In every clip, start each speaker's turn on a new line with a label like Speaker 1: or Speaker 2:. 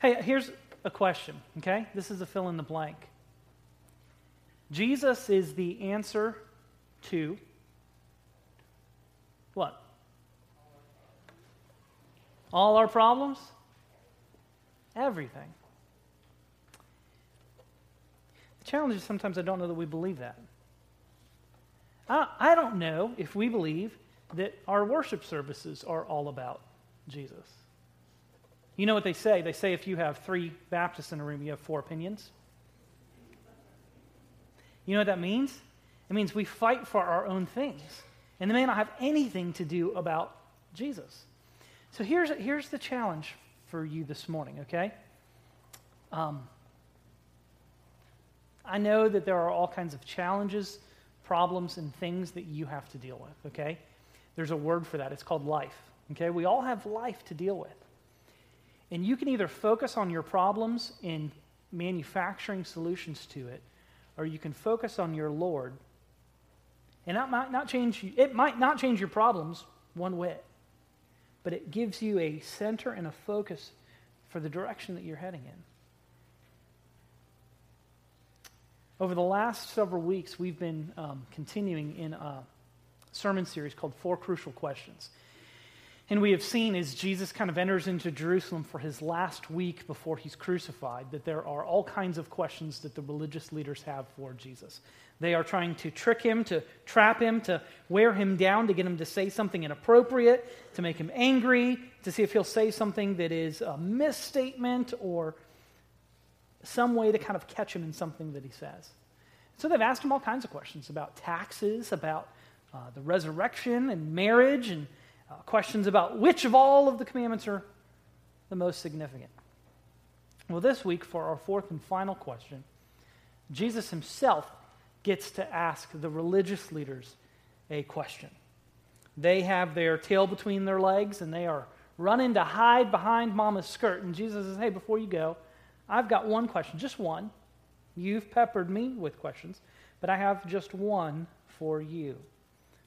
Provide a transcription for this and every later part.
Speaker 1: Hey, here's a question, okay? This is a fill in the blank. Jesus is the answer to what? All our problems? Everything. The challenge is sometimes I don't know that we believe that. I, I don't know if we believe that our worship services are all about Jesus. You know what they say? They say if you have three Baptists in a room, you have four opinions. You know what that means? It means we fight for our own things, and they may not have anything to do about Jesus. So here's, here's the challenge for you this morning, okay? Um, I know that there are all kinds of challenges, problems, and things that you have to deal with, okay? There's a word for that. It's called life, okay? We all have life to deal with. And you can either focus on your problems in manufacturing solutions to it, or you can focus on your Lord. And that might not change it might not change your problems one whit, but it gives you a center and a focus for the direction that you're heading in. Over the last several weeks, we've been um, continuing in a sermon series called Four Crucial Questions. And we have seen as Jesus kind of enters into Jerusalem for his last week before he's crucified that there are all kinds of questions that the religious leaders have for Jesus. They are trying to trick him, to trap him, to wear him down, to get him to say something inappropriate, to make him angry, to see if he'll say something that is a misstatement or some way to kind of catch him in something that he says. So they've asked him all kinds of questions about taxes, about uh, the resurrection and marriage, and uh, questions about which of all of the commandments are the most significant. Well, this week, for our fourth and final question, Jesus himself gets to ask the religious leaders a question. They have their tail between their legs and they are running to hide behind mama's skirt. And Jesus says, Hey, before you go, I've got one question, just one. You've peppered me with questions, but I have just one for you.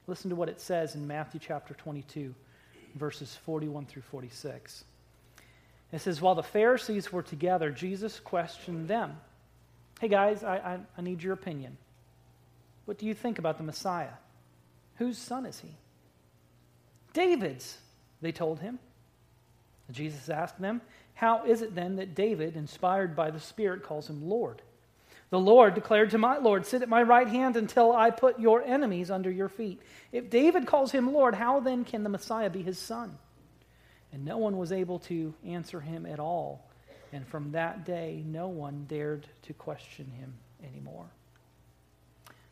Speaker 1: Listen to what it says in Matthew chapter 22, verses 41 through 46. It says, While the Pharisees were together, Jesus questioned them. Hey guys, I, I, I need your opinion. What do you think about the Messiah? Whose son is he? David's, they told him. Jesus asked them, How is it then that David, inspired by the Spirit, calls him Lord? The Lord declared to my Lord, Sit at my right hand until I put your enemies under your feet. If David calls him Lord, how then can the Messiah be his son? And no one was able to answer him at all. And from that day, no one dared to question him anymore.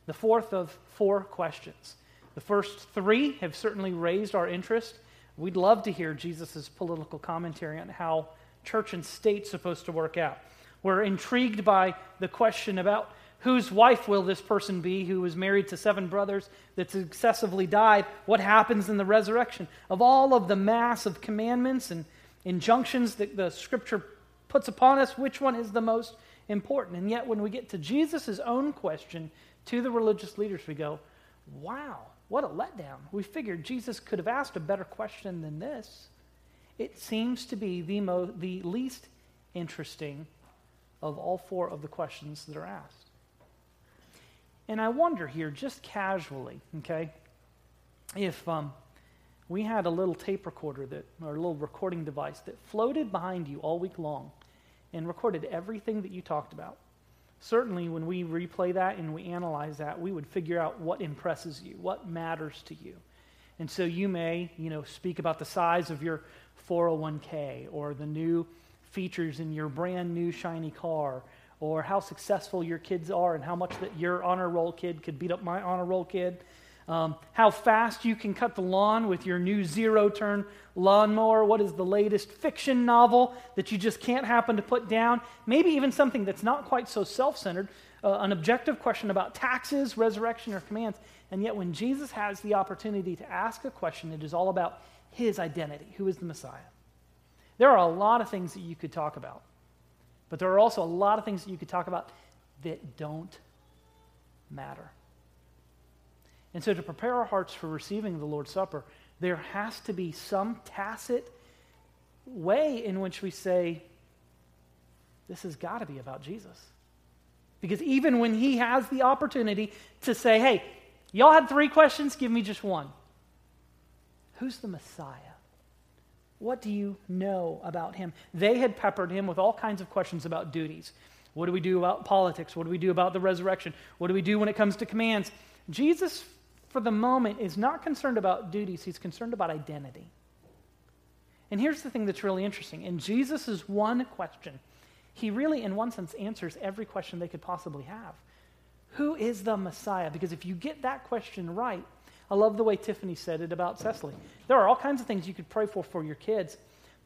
Speaker 1: The fourth of four questions. The first three have certainly raised our interest. We'd love to hear Jesus' political commentary on how church and state's supposed to work out. We're intrigued by the question about whose wife will this person be who was married to seven brothers that successively died? What happens in the resurrection? Of all of the mass of commandments and injunctions that the scripture puts upon us, which one is the most important? And yet, when we get to Jesus' own question to the religious leaders, we go, wow, what a letdown. We figured Jesus could have asked a better question than this. It seems to be the, mo- the least interesting of all four of the questions that are asked. And I wonder here, just casually, okay, if um, we had a little tape recorder that, or a little recording device that floated behind you all week long and recorded everything that you talked about. Certainly, when we replay that and we analyze that, we would figure out what impresses you, what matters to you. And so you may, you know, speak about the size of your 401k or the new features in your brand new shiny car or how successful your kids are and how much that your honor roll kid could beat up my honor roll kid. Um, how fast you can cut the lawn with your new zero turn lawnmower. What is the latest fiction novel that you just can't happen to put down? Maybe even something that's not quite so self centered, uh, an objective question about taxes, resurrection, or commands. And yet, when Jesus has the opportunity to ask a question, it is all about his identity who is the Messiah? There are a lot of things that you could talk about, but there are also a lot of things that you could talk about that don't matter. And so, to prepare our hearts for receiving the Lord's Supper, there has to be some tacit way in which we say, this has got to be about Jesus. Because even when he has the opportunity to say, hey, y'all had three questions, give me just one. Who's the Messiah? What do you know about him? They had peppered him with all kinds of questions about duties. What do we do about politics? What do we do about the resurrection? What do we do when it comes to commands? Jesus, for the moment, is not concerned about duties, he's concerned about identity. And here's the thing that's really interesting. In Jesus' one question, he really, in one sense, answers every question they could possibly have. Who is the Messiah? Because if you get that question right, I love the way Tiffany said it about Cecily. There are all kinds of things you could pray for for your kids,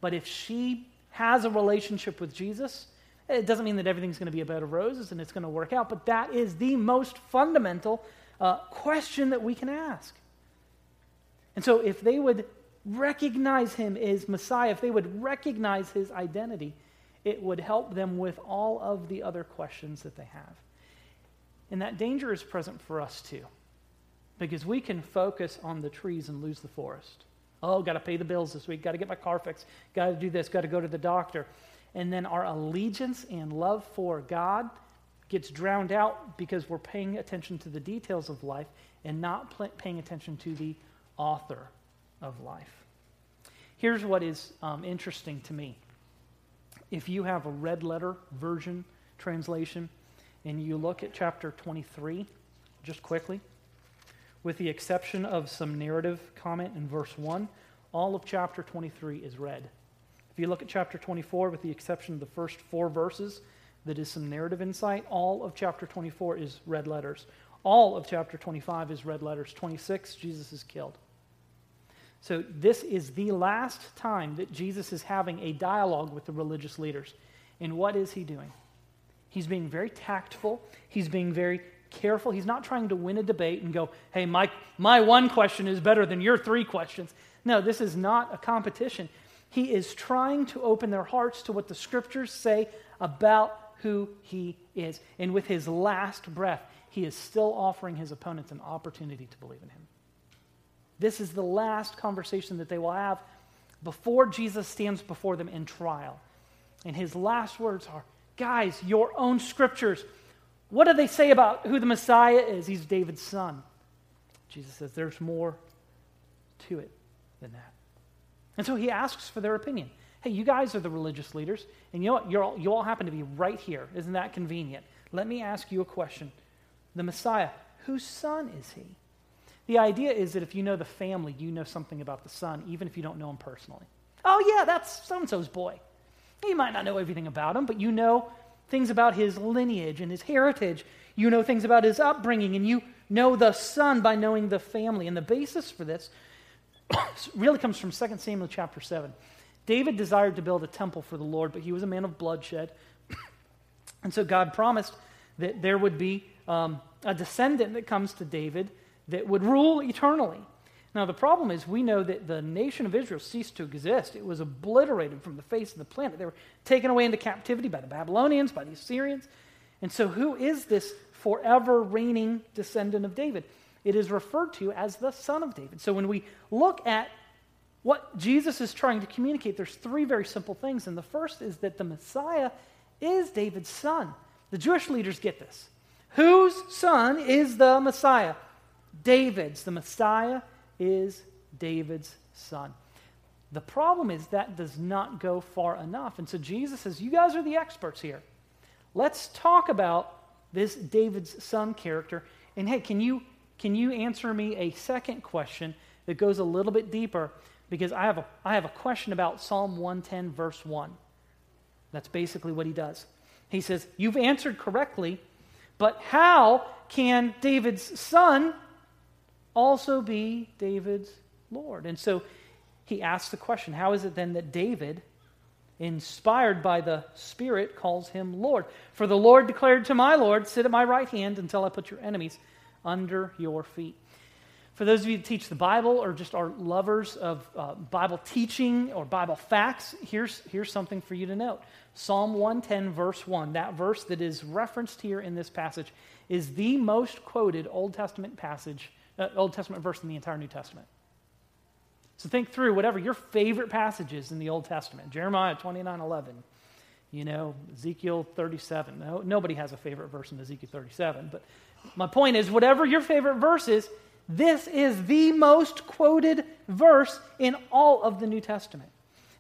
Speaker 1: but if she has a relationship with Jesus, it doesn't mean that everything's going to be a bed of roses and it's going to work out, but that is the most fundamental uh, question that we can ask. And so, if they would recognize him as Messiah, if they would recognize his identity, it would help them with all of the other questions that they have. And that danger is present for us too, because we can focus on the trees and lose the forest. Oh, got to pay the bills this week, got to get my car fixed, got to do this, got to go to the doctor. And then our allegiance and love for God gets drowned out because we're paying attention to the details of life and not pl- paying attention to the author of life. Here's what is um, interesting to me. If you have a red letter version translation and you look at chapter 23, just quickly, with the exception of some narrative comment in verse 1, all of chapter 23 is red. If you look at chapter 24, with the exception of the first four verses, that is some narrative insight, all of chapter 24 is red letters. All of chapter 25 is red letters. 26, Jesus is killed. So, this is the last time that Jesus is having a dialogue with the religious leaders. And what is he doing? He's being very tactful, he's being very careful. He's not trying to win a debate and go, hey, my, my one question is better than your three questions. No, this is not a competition. He is trying to open their hearts to what the scriptures say about who he is. And with his last breath, he is still offering his opponents an opportunity to believe in him. This is the last conversation that they will have before Jesus stands before them in trial. And his last words are Guys, your own scriptures, what do they say about who the Messiah is? He's David's son. Jesus says there's more to it than that. And so he asks for their opinion. Hey, you guys are the religious leaders, and you know what? You're all, you all happen to be right here. Isn't that convenient? Let me ask you a question. The Messiah, whose son is he? The idea is that if you know the family, you know something about the son, even if you don't know him personally. Oh, yeah, that's so and so's boy. You might not know everything about him, but you know things about his lineage and his heritage. You know things about his upbringing, and you know the son by knowing the family. And the basis for this really comes from 2 Samuel chapter 7. David desired to build a temple for the Lord, but he was a man of bloodshed. and so God promised that there would be um, a descendant that comes to David that would rule eternally. Now, the problem is, we know that the nation of Israel ceased to exist. It was obliterated from the face of the planet. They were taken away into captivity by the Babylonians, by the Assyrians. And so, who is this forever reigning descendant of David? It is referred to as the Son of David. So, when we look at what Jesus is trying to communicate, there's three very simple things. And the first is that the Messiah is David's son. The Jewish leaders get this. Whose son is the Messiah? David's. The Messiah is David's son. The problem is that does not go far enough. And so Jesus says, You guys are the experts here. Let's talk about this David's son character. And hey, can you, can you answer me a second question that goes a little bit deeper? Because I have, a, I have a question about Psalm 110, verse 1. That's basically what he does. He says, You've answered correctly, but how can David's son also be David's Lord? And so he asks the question How is it then that David, inspired by the Spirit, calls him Lord? For the Lord declared to my Lord, Sit at my right hand until I put your enemies under your feet. For those of you that teach the Bible or just are lovers of uh, Bible teaching or Bible facts, here's, here's something for you to note. Psalm 110, verse 1, that verse that is referenced here in this passage, is the most quoted Old Testament passage, uh, Old Testament verse in the entire New Testament. So think through whatever your favorite passages in the Old Testament Jeremiah 29 11, you know, Ezekiel 37. No, nobody has a favorite verse in Ezekiel 37, but my point is whatever your favorite verse is, this is the most quoted verse in all of the New Testament.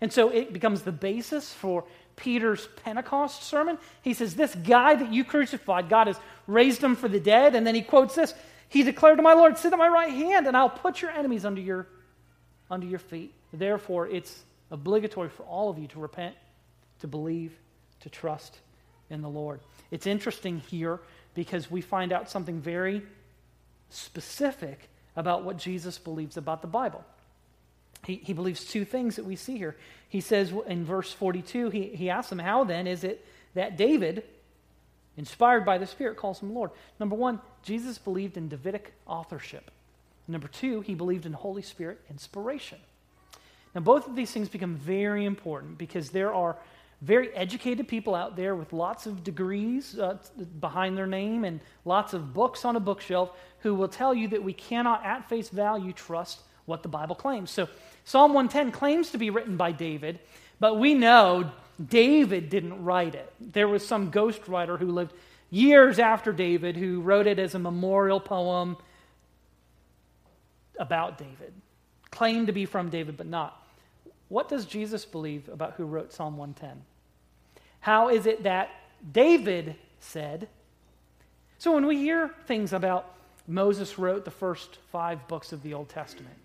Speaker 1: And so it becomes the basis for Peter's Pentecost sermon. He says, This guy that you crucified, God has raised him for the dead. And then he quotes this He declared to my Lord, Sit at my right hand, and I'll put your enemies under your, under your feet. Therefore, it's obligatory for all of you to repent, to believe, to trust in the Lord. It's interesting here because we find out something very specific about what Jesus believes about the Bible. He, he believes two things that we see here. He says in verse 42, he, he asks him, How then is it that David, inspired by the Spirit, calls him Lord? Number one, Jesus believed in Davidic authorship. Number two, he believed in Holy Spirit inspiration. Now, both of these things become very important because there are very educated people out there with lots of degrees uh, behind their name and lots of books on a bookshelf who will tell you that we cannot, at face value, trust what the Bible claims. So, Psalm 110 claims to be written by David, but we know David didn't write it. There was some ghostwriter who lived years after David who wrote it as a memorial poem about David, claimed to be from David, but not. What does Jesus believe about who wrote Psalm 110? How is it that David said? So when we hear things about Moses wrote the first five books of the Old Testament,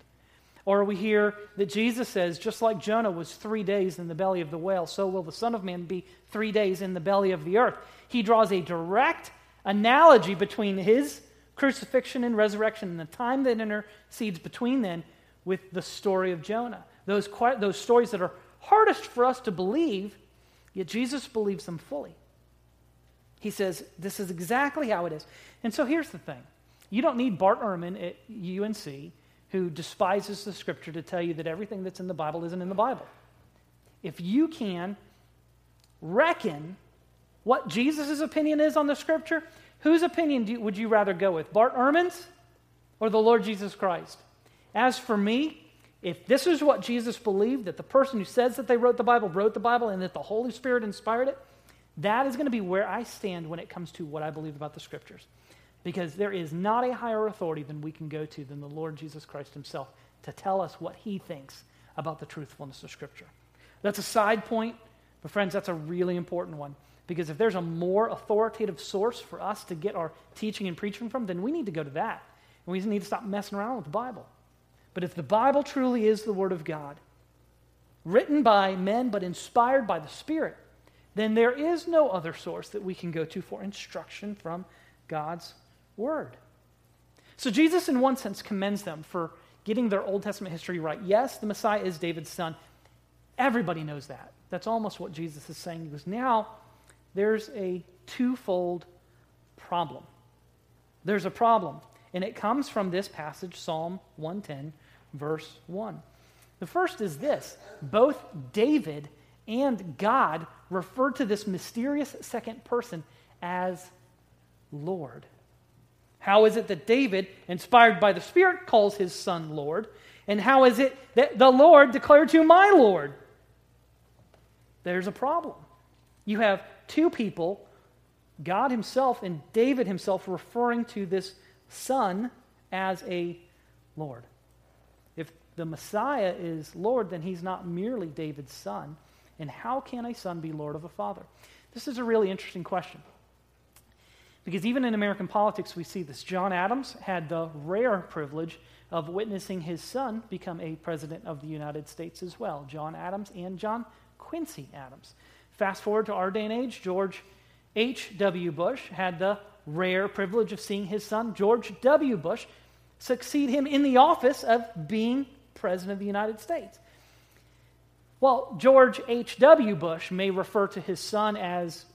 Speaker 1: or we hear that Jesus says, just like Jonah was three days in the belly of the whale, so will the Son of Man be three days in the belly of the earth. He draws a direct analogy between his crucifixion and resurrection and the time that intercedes between then with the story of Jonah. Those, those stories that are hardest for us to believe Yet Jesus believes them fully. He says, This is exactly how it is. And so here's the thing you don't need Bart Ehrman at UNC who despises the scripture to tell you that everything that's in the Bible isn't in the Bible. If you can reckon what Jesus' opinion is on the scripture, whose opinion you, would you rather go with? Bart Ehrman's or the Lord Jesus Christ? As for me, if this is what Jesus believed, that the person who says that they wrote the Bible wrote the Bible and that the Holy Spirit inspired it, that is going to be where I stand when it comes to what I believe about the Scriptures. Because there is not a higher authority than we can go to than the Lord Jesus Christ Himself to tell us what He thinks about the truthfulness of Scripture. That's a side point, but friends, that's a really important one. Because if there's a more authoritative source for us to get our teaching and preaching from, then we need to go to that. And we need to stop messing around with the Bible. But if the Bible truly is the Word of God, written by men but inspired by the Spirit, then there is no other source that we can go to for instruction from God's Word. So Jesus, in one sense, commends them for getting their Old Testament history right. Yes, the Messiah is David's son. Everybody knows that. That's almost what Jesus is saying. He goes, now there's a twofold problem. There's a problem. And it comes from this passage, Psalm 110, verse 1. The first is this both David and God refer to this mysterious second person as Lord. How is it that David, inspired by the Spirit, calls his son Lord? And how is it that the Lord declared to my Lord? There's a problem. You have two people, God Himself and David Himself, referring to this Son as a Lord. If the Messiah is Lord, then he's not merely David's son. And how can a son be Lord of a father? This is a really interesting question. Because even in American politics, we see this. John Adams had the rare privilege of witnessing his son become a president of the United States as well. John Adams and John Quincy Adams. Fast forward to our day and age, George H.W. Bush had the rare privilege of seeing his son, George W. Bush, succeed him in the office of being President of the United States. Well, George H.W. Bush may refer to his son as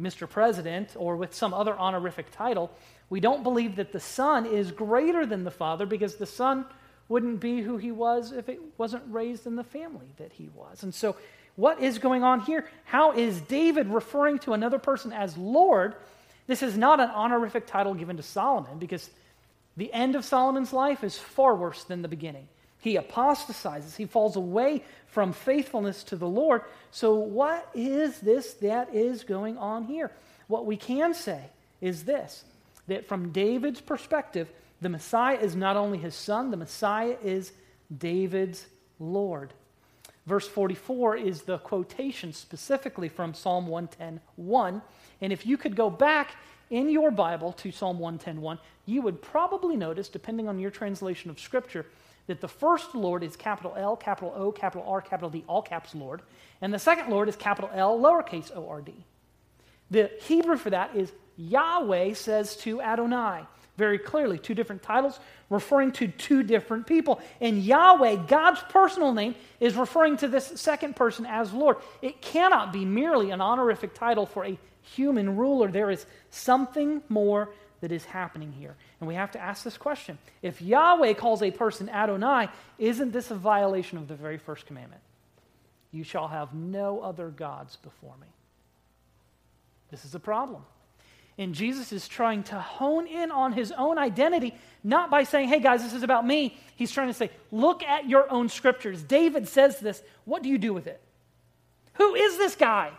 Speaker 1: Mr. President or with some other honorific title. We don't believe that the son is greater than the father because the son wouldn't be who he was if it wasn't raised in the family that he was. And so, what is going on here? How is David referring to another person as Lord this is not an honorific title given to Solomon because the end of Solomon's life is far worse than the beginning. He apostatizes. He falls away from faithfulness to the Lord. So, what is this that is going on here? What we can say is this that from David's perspective, the Messiah is not only his son, the Messiah is David's Lord. Verse 44 is the quotation specifically from Psalm 110:1. And if you could go back in your Bible to Psalm 110:1, you would probably notice, depending on your translation of Scripture, that the first Lord is capital L, capital O, capital R, capital D, all caps Lord, and the second Lord is capital L, lowercase o r d. The Hebrew for that is Yahweh says to Adonai. Very clearly, two different titles referring to two different people. And Yahweh, God's personal name, is referring to this second person as Lord. It cannot be merely an honorific title for a human ruler. There is something more that is happening here. And we have to ask this question If Yahweh calls a person Adonai, isn't this a violation of the very first commandment? You shall have no other gods before me. This is a problem. And Jesus is trying to hone in on his own identity, not by saying, hey guys, this is about me. He's trying to say, look at your own scriptures. David says this. What do you do with it? Who is this guy?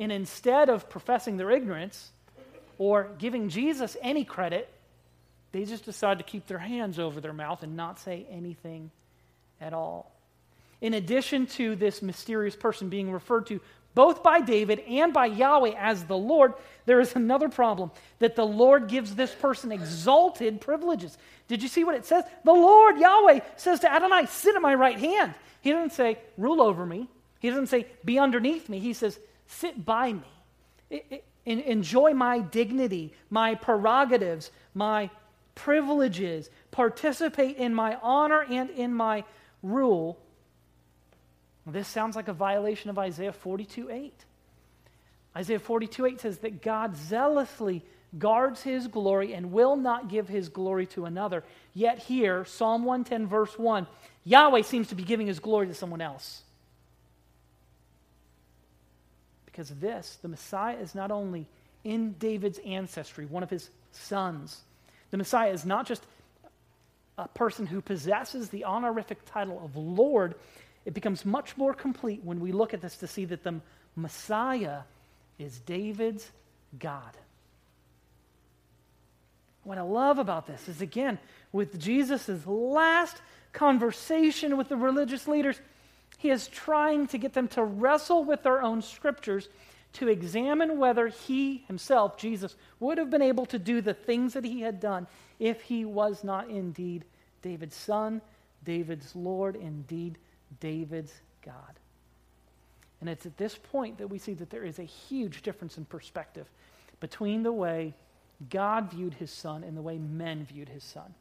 Speaker 1: And instead of professing their ignorance or giving Jesus any credit, they just decide to keep their hands over their mouth and not say anything at all. In addition to this mysterious person being referred to both by David and by Yahweh as the Lord, there is another problem that the Lord gives this person exalted privileges. Did you see what it says? The Lord, Yahweh, says to Adonai, Sit at my right hand. He doesn't say, Rule over me. He doesn't say, Be underneath me. He says, Sit by me. It, it, enjoy my dignity, my prerogatives, my privileges, participate in my honor and in my rule this sounds like a violation of Isaiah 42 8. Isaiah 42 8 says that God zealously guards his glory and will not give his glory to another. Yet here, Psalm 110, verse 1, Yahweh seems to be giving his glory to someone else. Because this, the Messiah is not only in David's ancestry, one of his sons. The Messiah is not just a person who possesses the honorific title of Lord, it becomes much more complete when we look at this to see that the Messiah is David's God. What I love about this is, again, with Jesus' last conversation with the religious leaders, he is trying to get them to wrestle with their own scriptures to examine whether he himself, Jesus, would have been able to do the things that he had done if he was not indeed David's son, David's Lord, indeed David's God. And it's at this point that we see that there is a huge difference in perspective between the way God viewed his son and the way men viewed his son.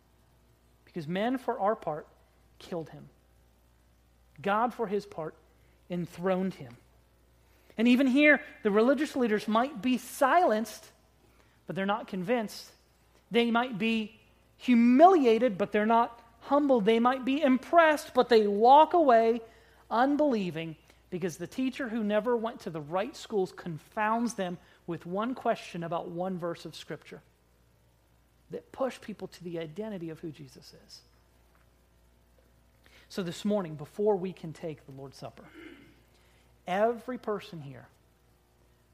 Speaker 1: Because men, for our part, killed him. God, for his part, enthroned him. And even here, the religious leaders might be silenced, but they're not convinced. They might be humiliated, but they're not humbled. They might be impressed, but they walk away unbelieving because the teacher who never went to the right schools confounds them with one question about one verse of Scripture that push people to the identity of who Jesus is. So, this morning, before we can take the Lord's Supper, every person here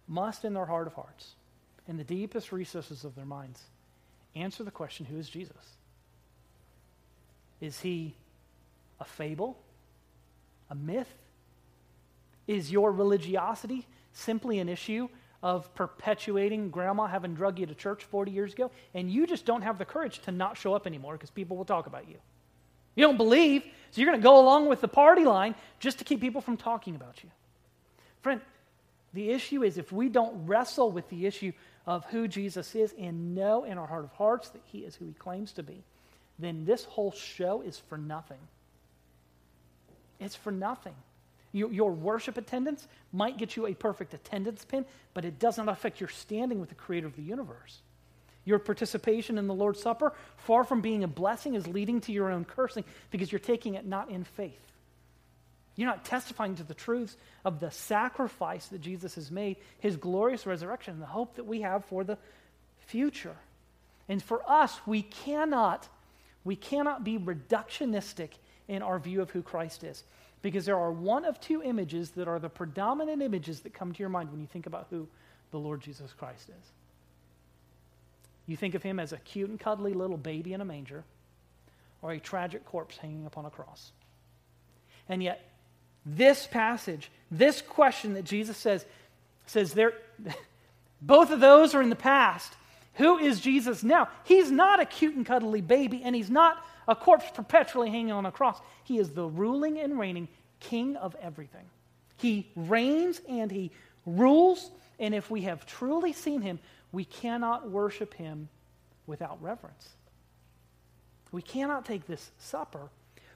Speaker 1: must, in their heart of hearts, in the deepest recesses of their minds, answer the question who is Jesus? Is he a fable? A myth? Is your religiosity simply an issue of perpetuating grandma having drug you to church 40 years ago, and you just don't have the courage to not show up anymore because people will talk about you? You don't believe, so you're going to go along with the party line just to keep people from talking about you. Friend, the issue is if we don't wrestle with the issue of who Jesus is and know in our heart of hearts that he is who he claims to be, then this whole show is for nothing. It's for nothing. Your, worship attendance might get you a perfect attendance pin, but it does not affect your standing with the creator of the universe. Your participation in the Lord's Supper, far from being a blessing, is leading to your own cursing because you're taking it not in faith. You're not testifying to the truths of the sacrifice that Jesus has made, his glorious resurrection, and the hope that we have for the future. And for us, we cannot We cannot be reductionistic in our view of who Christ is because there are one of two images that are the predominant images that come to your mind when you think about who the Lord Jesus Christ is. You think of him as a cute and cuddly little baby in a manger or a tragic corpse hanging upon a cross. And yet, this passage, this question that Jesus says, says there, both of those are in the past. Who is Jesus now? He's not a cute and cuddly baby, and he's not a corpse perpetually hanging on a cross. He is the ruling and reigning king of everything. He reigns and he rules, and if we have truly seen him, we cannot worship him without reverence. We cannot take this supper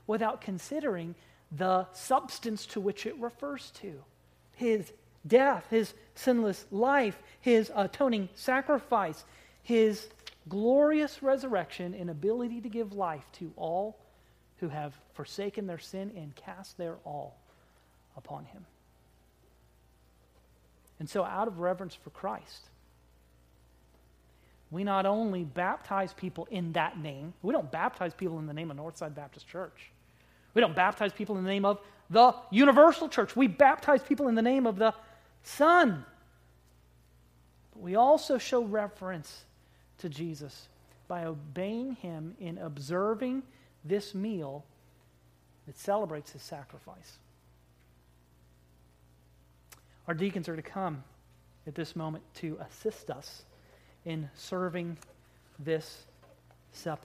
Speaker 1: without considering the substance to which it refers to his death, his sinless life, his atoning sacrifice, his glorious resurrection and ability to give life to all who have forsaken their sin and cast their all upon him. And so, out of reverence for Christ, we not only baptize people in that name, we don't baptize people in the name of Northside Baptist Church. We don't baptize people in the name of the universal church. We baptize people in the name of the Son. But we also show reverence to Jesus by obeying him in observing this meal that celebrates his sacrifice. Our deacons are to come at this moment to assist us in serving this supper.